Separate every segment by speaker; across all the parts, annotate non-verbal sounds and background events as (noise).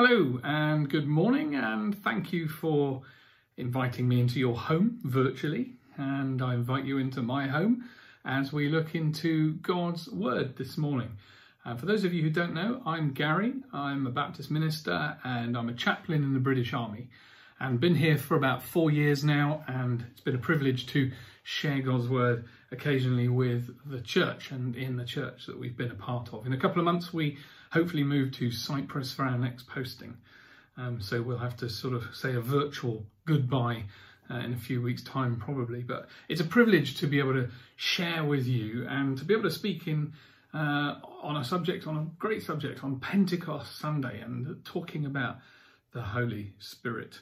Speaker 1: Hello and good morning and thank you for inviting me into your home virtually and I invite you into my home as we look into God's Word this morning. Uh, for those of you who don't know, I'm Gary, I'm a Baptist minister and I'm a chaplain in the British Army and been here for about four years now and it's been a privilege to share God's Word occasionally with the church and in the church that we've been a part of. In a couple of months we hopefully move to Cyprus for our next posting. Um, so we'll have to sort of say a virtual goodbye uh, in a few weeks' time, probably. But it's a privilege to be able to share with you and to be able to speak in uh, on a subject, on a great subject, on Pentecost Sunday, and talking about the Holy Spirit.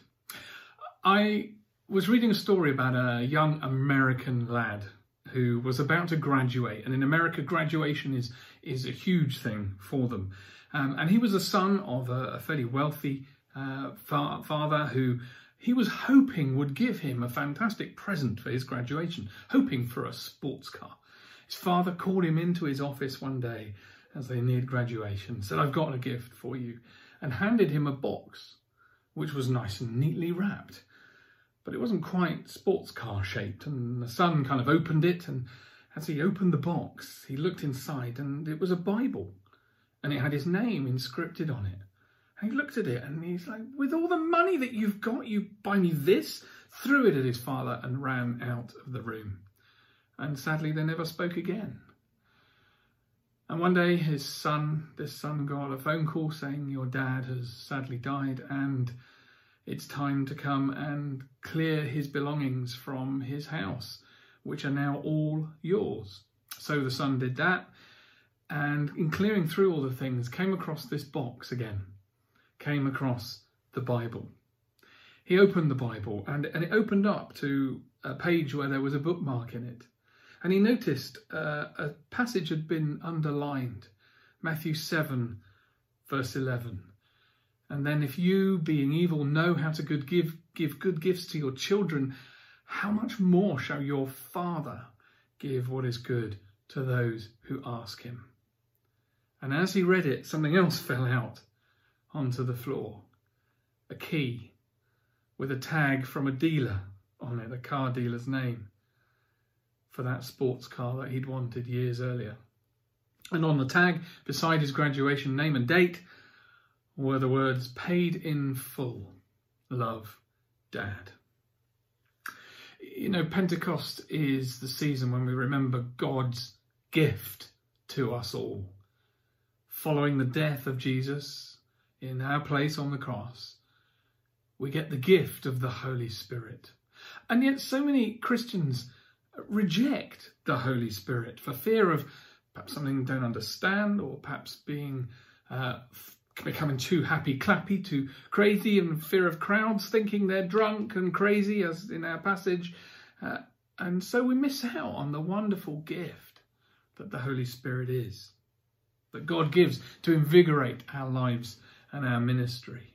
Speaker 1: I was reading a story about a young American lad who was about to graduate, and in America, graduation is is a huge thing for them. Um, and he was the son of a, a fairly wealthy uh, fa- father who he was hoping would give him a fantastic present for his graduation, hoping for a sports car. His father called him into his office one day as they neared graduation, said, I've got a gift for you, and handed him a box which was nice and neatly wrapped but it wasn't quite sports car shaped. And the son kind of opened it, and as he opened the box, he looked inside, and it was a Bible, and it had his name inscripted on it. And he looked at it, and he's like, "With all the money that you've got, you buy me this?" Threw it at his father and ran out of the room. And sadly, they never spoke again. And one day, his son, this son, got a phone call saying, Your dad has sadly died, and it's time to come and clear his belongings from his house, which are now all yours. So the son did that, and in clearing through all the things, came across this box again, came across the Bible. He opened the Bible, and, and it opened up to a page where there was a bookmark in it. And he noticed uh, a passage had been underlined Matthew 7, verse 11. And then if you, being evil, know how to good give, give good gifts to your children, how much more shall your Father give what is good to those who ask him? And as he read it, something else (laughs) fell out onto the floor. A key with a tag from a dealer on it, a car dealer's name, for that sports car that he'd wanted years earlier. And on the tag, beside his graduation name and date, were the words paid in full, love, dad. You know, Pentecost is the season when we remember God's gift to us all. Following the death of Jesus in our place on the cross, we get the gift of the Holy Spirit. And yet, so many Christians reject the Holy Spirit for fear of perhaps something they don't understand or perhaps being uh, becoming too happy clappy, too crazy, and fear of crowds, thinking they're drunk and crazy, as in our passage. Uh, and so we miss out on the wonderful gift that the Holy Spirit is, that God gives to invigorate our lives and our ministry.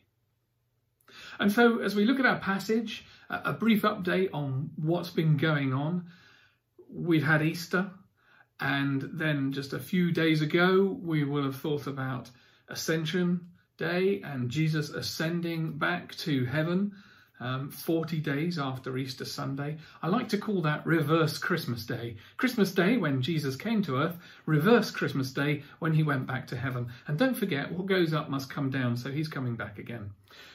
Speaker 1: And so, as we look at our passage, a brief update on what's been going on. We've had Easter, and then just a few days ago, we will have thought about Ascension Day and Jesus ascending back to heaven um, 40 days after Easter Sunday. I like to call that reverse Christmas Day. Christmas Day when Jesus came to earth, reverse Christmas Day when he went back to heaven. And don't forget, what goes up must come down, so he's coming back again.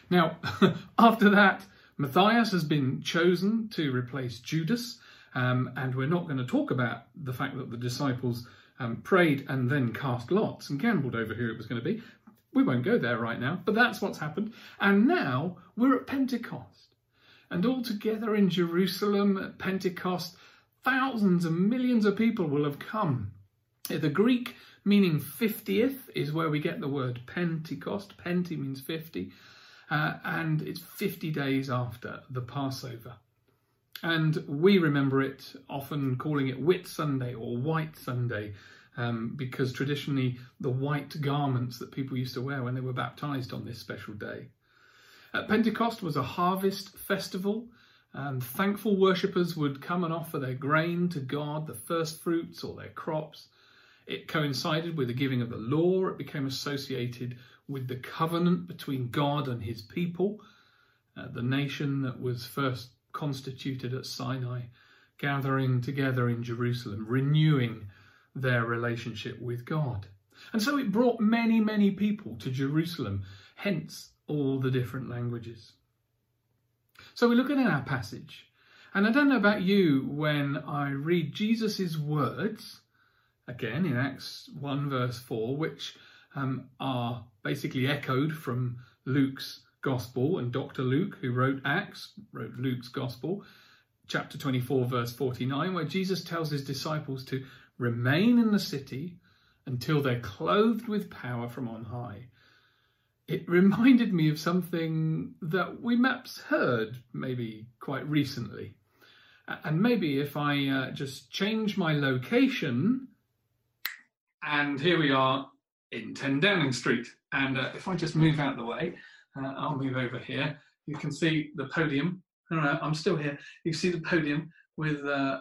Speaker 1: Now, (laughs) after that, Matthias has been chosen to replace Judas, um, and we're not going to talk about the fact that the disciples um, prayed and then cast lots and gambled over who it was going to be. We won't go there right now, but that's what's happened. And now we're at Pentecost. And all together in Jerusalem at Pentecost, thousands and millions of people will have come. The Greek meaning 50th is where we get the word Pentecost. Penti means 50. Uh, and it's 50 days after the Passover. And we remember it often calling it Whit Sunday or White Sunday um, because traditionally the white garments that people used to wear when they were baptized on this special day. At Pentecost was a harvest festival. and thankful worshippers would come and offer their grain to God, the first fruits or their crops. It coincided with the giving of the law. It became associated with the covenant between God and his people, uh, the nation that was first constituted at Sinai, gathering together in Jerusalem, renewing their relationship with God. And so it brought many, many people to Jerusalem, hence all the different languages. So we look at our passage, and I don't know about you, when I read Jesus' words, again in Acts 1 verse 4, which um, are basically echoed from Luke's Gospel, and Dr. Luke, who wrote Acts, wrote Luke's Gospel, chapter 24, verse 49, where Jesus tells his disciples to remain in the city until they're clothed with power from on high. It (laughs) reminded me of something that we maps heard maybe quite recently. And maybe if I uh, just change my location, and here we are in 10 Downing Street. And uh, if I just move out of the way, uh, I'll move over here. You can see the podium. Uh, I'm still here. You see the podium with uh,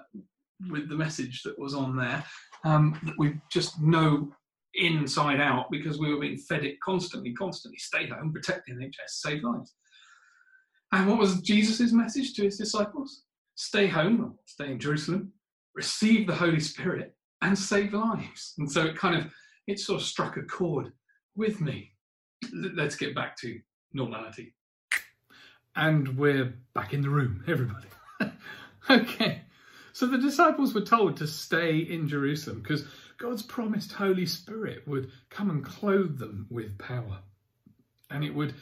Speaker 1: with the message that was on there. Um, that we just know inside out because we were being fed it constantly, constantly. Stay home, protect the NHS, save lives. And what was Jesus' message to his disciples? Stay home, stay in Jerusalem, receive the Holy Spirit, and save lives. And so it kind of it sort of struck a chord with me. Let's get back to normality. And we're back in the room, everybody. (laughs) okay. So the disciples were told to stay in Jerusalem because God's promised Holy Spirit would come and clothe them with power and it would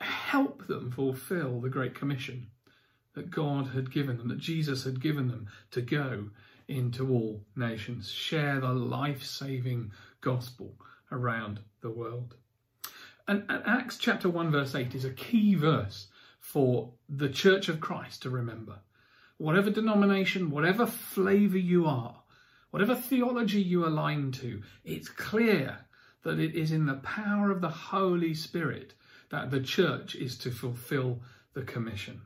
Speaker 1: help them fulfill the Great Commission that God had given them, that Jesus had given them to go into all nations, share the life saving gospel around the world. And, and, Acts chapter 1, verse 8 is a key verse for the Church of Christ to remember. Whatever denomination, whatever flavour you are, whatever theology you align to, it's clear that it is in the power of the Holy Spirit that the church is to fulfill the commission.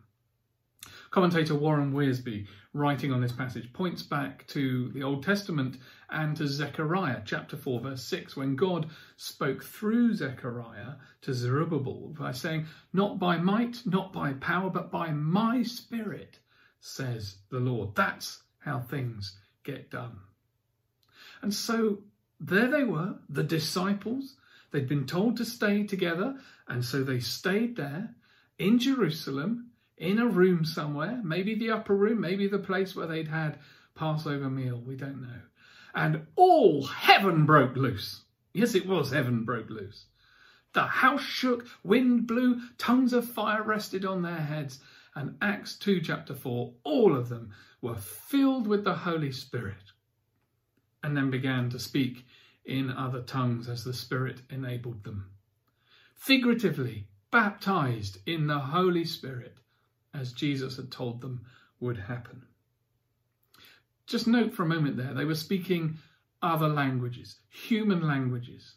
Speaker 1: Commentator Warren Wiersbe, writing on this passage, points back to the Old Testament and to Zechariah chapter 4, verse 6, when God spoke through Zechariah to Zerubbabel by saying, Not by might, not by power, but by my spirit, says the Lord. That's how things get done. And so there they were, the disciples. They'd been told to stay together, and so they stayed there in Jerusalem in a room somewhere, maybe the upper room, maybe the place where they'd had Passover meal, we don't know. And all heaven broke loose. Yes, it was heaven broke loose. The house shook, wind blew, tongues of fire rested on their heads. And Acts 2, chapter 4, all of them were filled with the Holy Spirit and then began to speak in other tongues as the Spirit enabled them. Figuratively, baptized in the Holy Spirit as Jesus had told them would happen. Just note for a moment there, they were speaking other languages, human languages,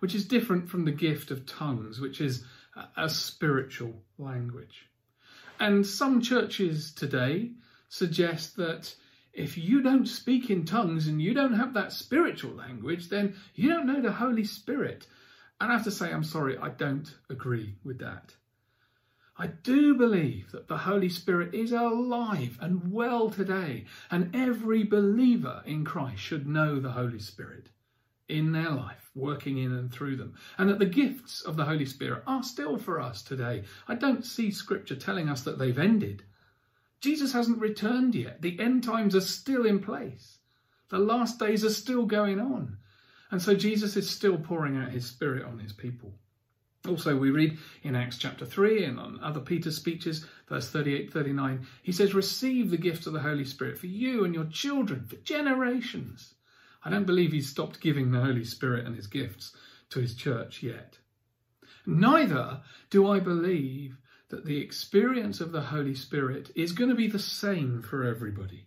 Speaker 1: which is different from the gift of tongues, which is a spiritual language. And some churches today suggest that if you don't speak in tongues and you don't have that spiritual language, then you don't know the Holy Spirit. And I have to say, I'm sorry, I don't agree with that. I do believe that the Holy Spirit is alive and well today, and every believer in Christ should know the Holy Spirit in their life, working in and through them, and that the gifts of the Holy Spirit are still for us today. I don't see Scripture telling us that they've ended. Jesus hasn't returned yet. The end times are still in place. The last days are still going on. And so Jesus is still pouring out his Spirit on his people. Also, we read in Acts chapter 3 and on other Peter's speeches, verse 38 39, he says, Receive the gift of the Holy Spirit for you and your children for generations. I don't believe he's stopped giving the Holy Spirit and his gifts to his church yet. Neither do I believe that the experience of the Holy Spirit is going to be the same for everybody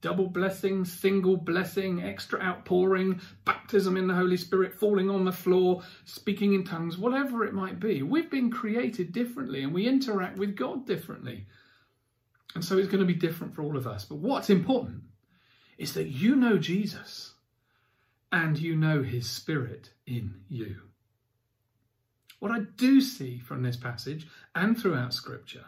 Speaker 1: double blessing, single blessing, extra outpouring, baptism in the Holy Spirit, falling on the floor, speaking in tongues, whatever it might be. We've been created differently and we interact with God differently. And so it's going to be different for all of us. But what's important is that you know Jesus. and you know his spirit in you. What I do see from this passage and throughout Scripture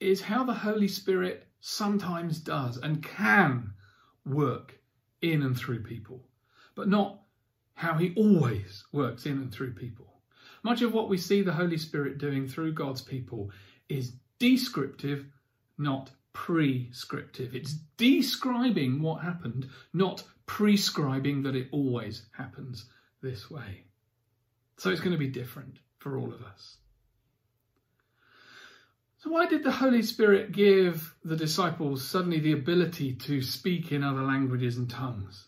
Speaker 1: is how the Holy Spirit sometimes does and can work in and through people, but not how he always works in and through people. Much of what we see the Holy Spirit doing through God's people is descriptive, not prescriptive. It's describing what happened, not prescribing that it always happens this way. So it's going to be different for all of us. So, why did the Holy Spirit give the disciples suddenly the ability to speak in other languages and tongues?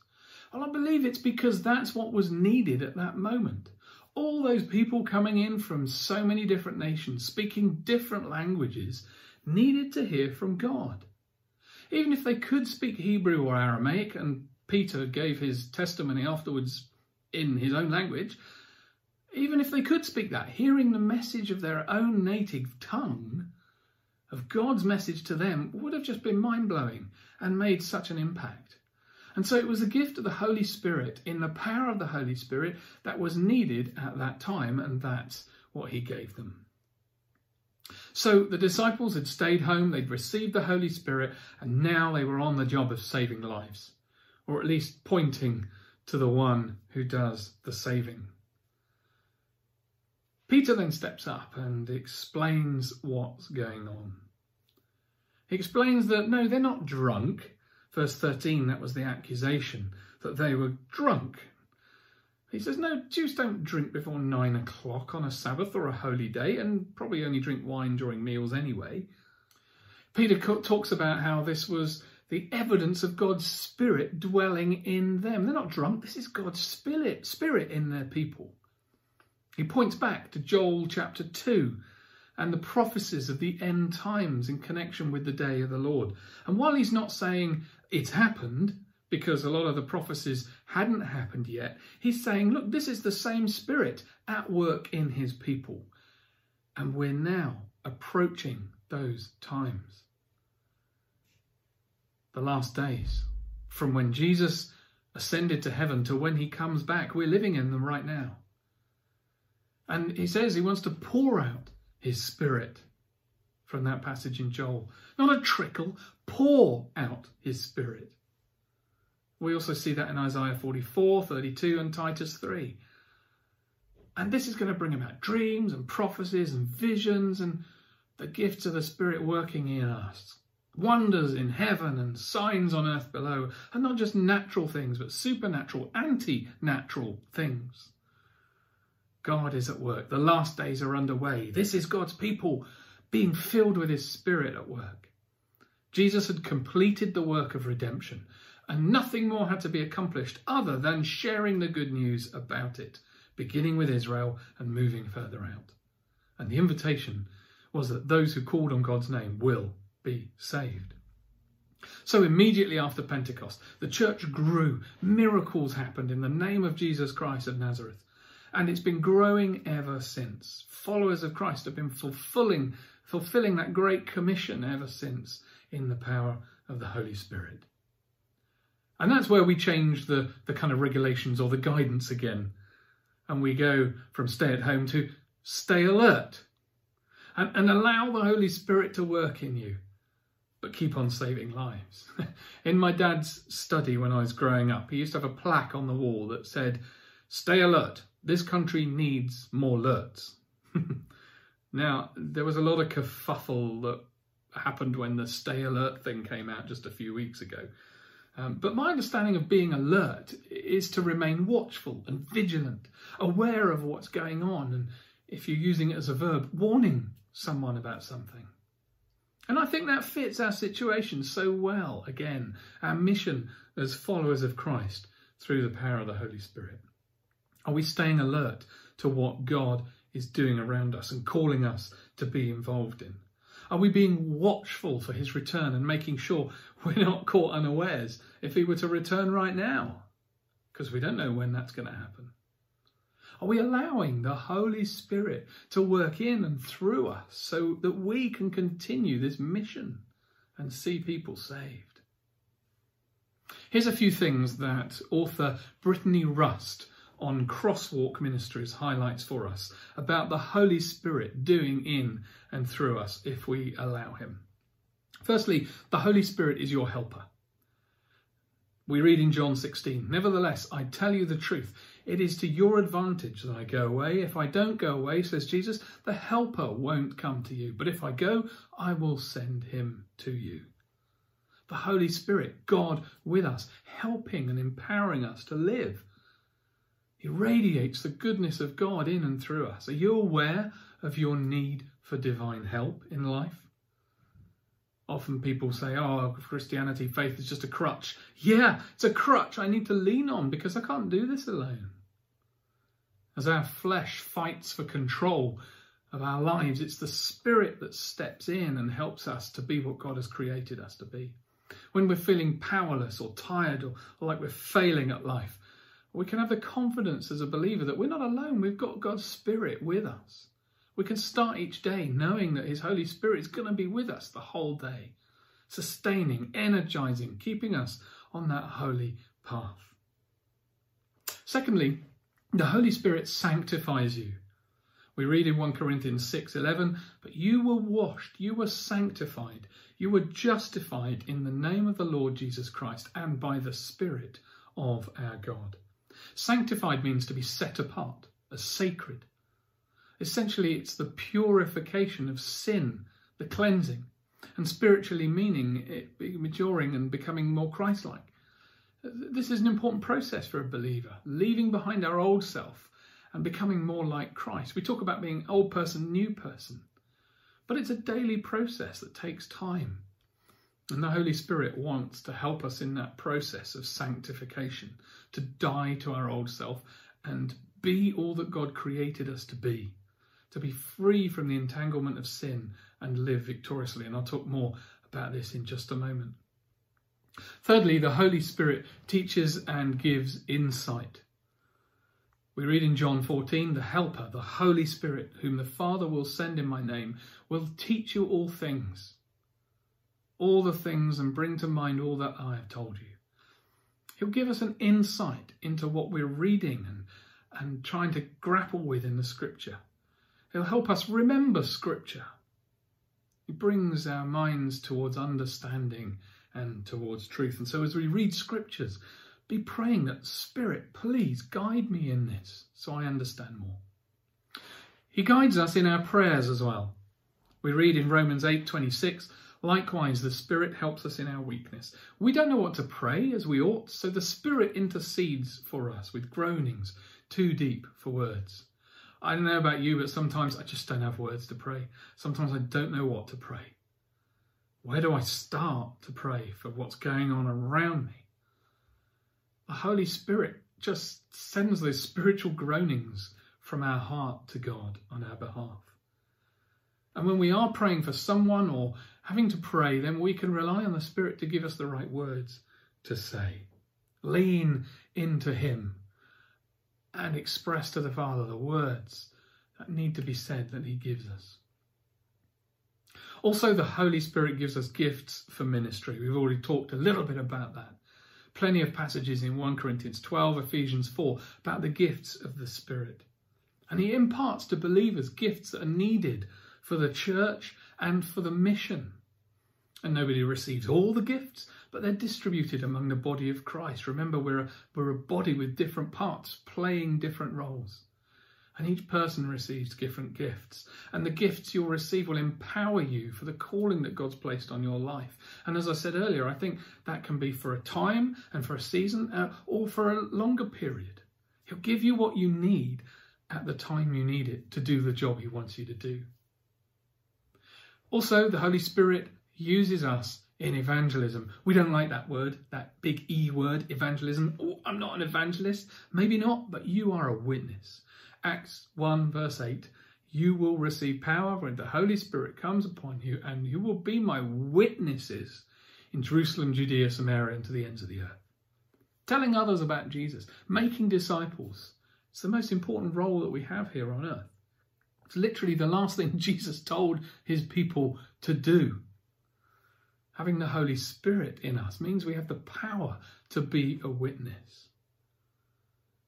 Speaker 1: Well, I believe it's because that's what was needed at that moment. All those people coming in from so many different nations, speaking different languages, needed to hear from God. Even if they could speak Hebrew or Aramaic, and Peter gave his testimony afterwards in his own language, even if they could speak that, hearing the message of their own native tongue of God's message to them would have just been mind blowing and made such an impact. And so it was the gift of the Holy Spirit, in the power of the Holy Spirit, that was needed at that time, and that's what he gave them. So the disciples had stayed home, they'd received the Holy Spirit, and now they were on the job of saving lives, or at least pointing to the one who does the saving. Peter then steps up and explains what's going on. He explains that no, they're not drunk. Verse 13, that was the accusation, that they were drunk. He says, no, Jews don't drink before nine o'clock on a Sabbath or a holy day, and probably only drink wine during meals anyway. Peter talks about how this was the evidence of God's Spirit dwelling in them. They're not drunk, this is God's Spirit, Spirit in their people. He points back to Joel chapter 2 and the prophecies of the end times in connection with the day of the Lord. And while he's not saying it's happened, because a lot of the prophecies hadn't happened yet, he's saying, look, this is the same spirit at work in his people. And we're now approaching those times. The last days, from when Jesus ascended to heaven to when he comes back, we're living in them right now. And he says he wants to pour out his spirit from that passage in Joel. Not a trickle, pour out his spirit. We also see that in Isaiah 44, 32, and Titus 3. And this is going to bring about dreams and prophecies and visions and the gifts of the Spirit working in us. Wonders in heaven and signs on earth below, and not just natural things, but supernatural, anti natural things. God is at work. The last days are underway. This is God's people being filled with his spirit at work. Jesus had completed the work of redemption, and nothing more had to be accomplished other than sharing the good news about it, beginning with Israel and moving further out. And the invitation was that those who called on God's name will be saved. So immediately after Pentecost, the church grew. Miracles happened in the name of Jesus Christ of Nazareth and it's been growing ever since. Followers of Christ have been fulfilling, fulfilling that great commission ever since in the power of the Holy Spirit. And that's where we change the, the kind of regulations or the guidance again. And we go from stay at home to stay alert and, and allow the Holy Spirit to work in you, but keep on saving lives. (laughs) in my dad's study when I was growing up, he used to have a plaque on the wall that said, Stay alert, this country needs more alerts. (laughs) now, there was a lot of kerfuffle that happened when the stay alert thing came out just a few weeks ago. Um, but my understanding of being alert is to remain watchful and vigilant, aware of what's going on, and if you're using it as a verb, warning someone about something. And I think that fits our situation so well, again, our mission as followers of Christ through the power of the Holy Spirit. Are we staying alert to what God is doing around us and calling us to be involved in? Are we being watchful for his return and making sure (laughs) we're not caught unawares if he were to return right now? Because we don't know when that's going to happen. Are we allowing the Holy Spirit to work in and through us so that we can continue this mission and see people saved? Here's a few things that author Brittany Rust on Crosswalk Ministries highlights for us about the Holy Spirit doing in and through us if we allow Him. Firstly, the Holy Spirit is your helper. We read in John 16, Nevertheless, I tell you the truth. It is to your advantage that I go away. If I don't go away, says Jesus, the Helper won't come to you. But if I go, I will send him to you. The Holy Spirit, God with us, helping and empowering us to live. He radiates the goodness of God in and through us. Are you aware of your need for divine help in life? Often people say, oh, Christianity, faith is just a crutch. Yeah, it's a crutch I need to lean on because I can't do this alone. As our flesh fights for control of our lives, it's the Spirit that steps in and helps us to be what God has created us to be. When we're feeling powerless or tired or like we're failing at life, we can have the confidence as a believer that we're not alone. We've got God's Spirit with us. We can start each day knowing that His Holy Spirit is going to be with us the whole day, sustaining, energizing, keeping us on that holy path. Secondly, the Holy Spirit sanctifies you. We read in 1 Corinthians 6:11, "But you were washed, you were sanctified, you were justified in the name of the Lord Jesus Christ and by the Spirit of our God." Sanctified means to be set apart, as sacred, Essentially, it's the purification of sin, the cleansing, and spiritually meaning it maturing and becoming more Christ like. This is an important process for a believer, leaving behind our old self and becoming more like Christ. We talk about being old person, new person, but it's a daily process that takes time. And the Holy Spirit wants to help us in that process of sanctification, to die to our old self and be all that God created us to be to be free from the entanglement of sin and live victoriously. And I'll talk more about this in just a moment. Thirdly, the Holy Spirit teaches and gives insight. We read in John 14, the Helper, the Holy Spirit, whom the Father will send in my name, will teach you all things, all the things, and bring to mind all that I have told you. He'll give us an insight into what we're reading and, and trying to grapple with in the scripture. He'll help us remember Scripture. He brings our minds towards understanding and towards truth. And so as we read Scriptures, be praying that Spirit, please guide me in this so I understand more. He guides us in our prayers as well. We read in Romans 8:26, likewise the Spirit helps us in our weakness. We don't know what to pray as we ought, so the Spirit intercedes for us with groanings too deep for words. I don't know about you, but sometimes I just don't have words to pray. Sometimes I don't know what to pray. Where do I start to pray for what's going on around me? The Holy Spirit just sends those spiritual groanings from our heart to God on our behalf. And when we are praying for someone or having to pray, then we can rely on the Spirit to give us the right words to say. Lean into Him and express to the Father the words that need to be said that He gives us. Also, the Holy Spirit gives us gifts for ministry. We've already talked a little bit about that. Plenty of passages in 1 Corinthians 12, Ephesians 4 about the gifts of the Spirit. And He imparts to believers gifts that are needed for the church and for the mission. And nobody receives all the gifts, but they're distributed among the body of Christ. Remember, we're a, we're a body with different parts playing different roles. And each person receives different gifts. And the gifts you'll receive will empower you for the calling that God's placed on your life. And as I said earlier, I think that can be for a time and for a season uh, or for a longer period. He'll give you what you need at the time you need it to do the job He wants you to do. Also, the Holy Spirit uses us in evangelism. We don't like that word, that big E word, evangelism. Oh, I'm not an evangelist. Maybe not, but you are a witness. Acts 1, verse 8 You will receive power when the Holy Spirit comes upon you, and you will be my witnesses in Jerusalem, Judea, Samaria, and to the ends of the earth. Telling others about Jesus, making disciples. It's the most important role that we have here on earth. It's literally the last thing (laughs) Jesus told his people to do Having the Holy Spirit in us means we have the power to be a witness.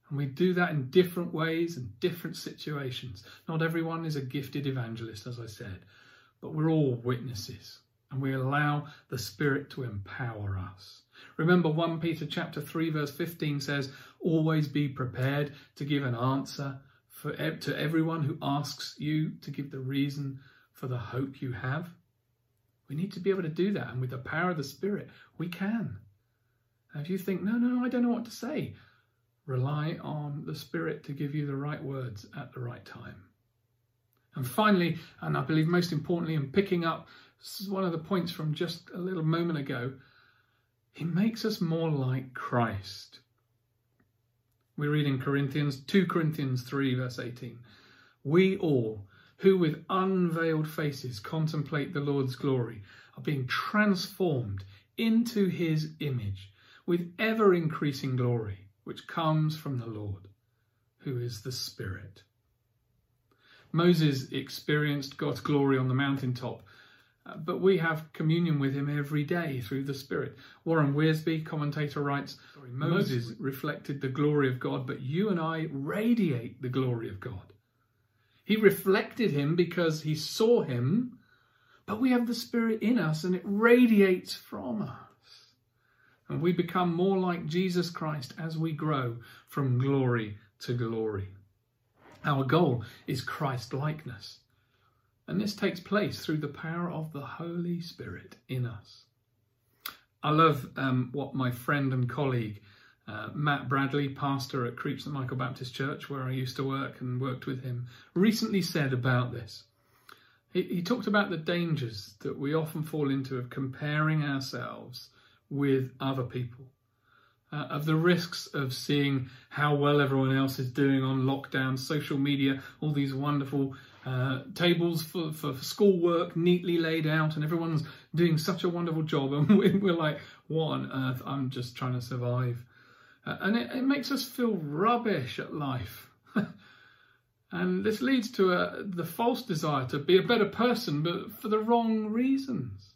Speaker 1: And we do that in different ways and different situations. Not everyone is a gifted evangelist, as I said, but we're all witnesses and we allow the Spirit to empower us. Remember 1 Peter chapter 3 verse 15 says, always be prepared to give an answer for, to everyone who asks you to give the reason for the hope you have. We need to be able to do that. And with the power of the Spirit, we can. And if you think, no, no, I don't know what to say, rely on the Spirit to give you the right words at the right time. And finally, and I believe most importantly, in picking up one of the points from just a little moment ago, he makes us more like Christ. We read in Corinthians, 2 Corinthians 3, verse 18. We all, who with unveiled faces contemplate the Lord's glory, are being transformed into his image with ever increasing glory, which comes from the Lord, who is the Spirit. Moses experienced God's glory on the mountaintop, but we have communion with him every day through the Spirit. Warren Wiersbe, commentator, writes Moses reflected the glory of God, but you and I radiate the glory of God. He reflected him because he saw him, but we have the Spirit in us and it radiates from us. And we become more like Jesus Christ as we grow from glory to glory. Our goal is Christ likeness. And this takes place through the power of the Holy Spirit in us. I love um, what my friend and colleague uh, Matt Bradley, pastor at Creech St Michael Baptist Church, where I used to work and worked with him, recently said about this. He, he talked about the dangers that we often fall into of comparing ourselves with other people, uh, of the risks of seeing how well everyone else is doing on lockdown, social media, all these wonderful uh, tables for, for schoolwork neatly laid out, and everyone's doing such a wonderful job. (laughs) And we're like, what on earth? I'm just trying to survive. Uh, and it, it, makes us feel rubbish at life. (laughs) and this leads to a, the false desire to be a better person, but for the wrong reasons.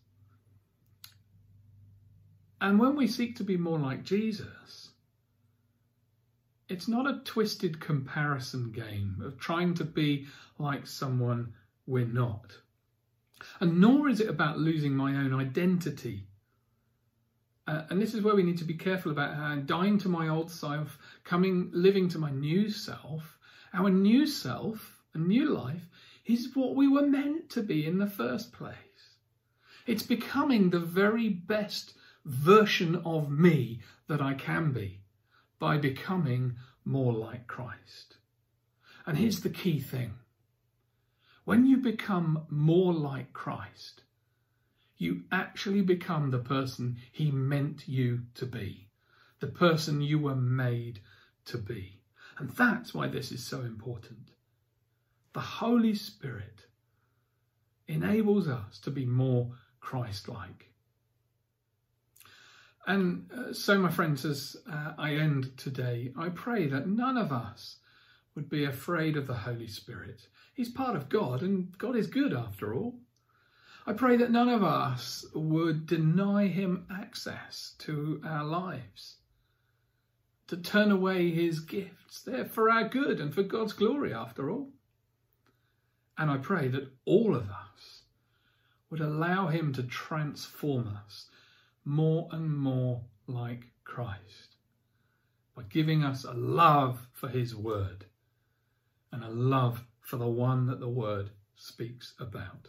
Speaker 1: And when we seek to be more like Jesus, it's not a twisted comparison game of trying to be like someone we're not. And nor is it about losing my own identity uh, and this is where we need to be careful about how dying to my old self, coming, living to my new self. Our new self, a new life, is what we were meant to be in the first place. It's becoming the very best version of me that I can be by becoming more like Christ. And here's the key thing. When you become more like Christ, you actually become the person he meant you to be, the person you were made to be. And that's why this is so important. The Holy Spirit enables us to be more Christ like. And uh, so, my friends, as uh, I end today, I pray that none of us would be afraid of the Holy Spirit. He's part of God, and God is good after all. I pray that none of us would deny him access to our lives, to turn away his gifts. They're for our good and for God's glory, after all. And I pray that all of us would allow him to transform us more and more like Christ by giving us a love for his word and a love for the one that the word speaks about.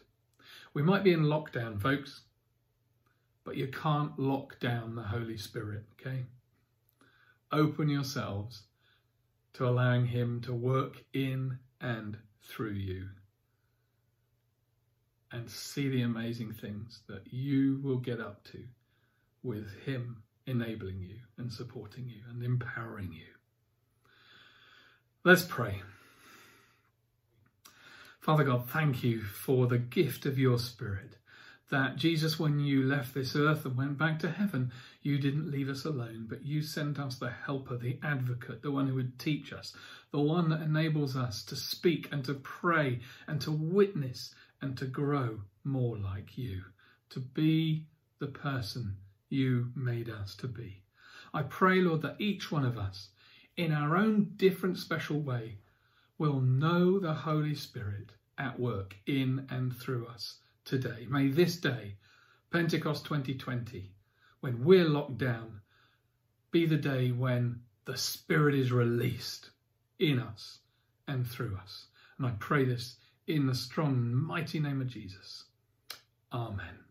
Speaker 1: We might be in lockdown, folks, but you can't lock down the Holy Spirit, okay? Open yourselves to allowing Him to work in and through you and see the amazing things that you will get up to with Him enabling you and supporting you and empowering you. Let's pray. Father God, thank you for the gift of your Spirit. That Jesus, when you left this earth and went back to heaven, you didn't leave us alone, but you sent us the helper, the advocate, the one who would teach us, the one that enables us to speak and to pray and to witness and to grow more like you, to be the person you made us to be. I pray, Lord, that each one of us, in our own different special way, will know the Holy Spirit at work in and through us today. May this day, Pentecost 2020, when we're locked down, be the day when the Spirit is released in us and through us. And I pray this in the strong, mighty name of Jesus. Amen.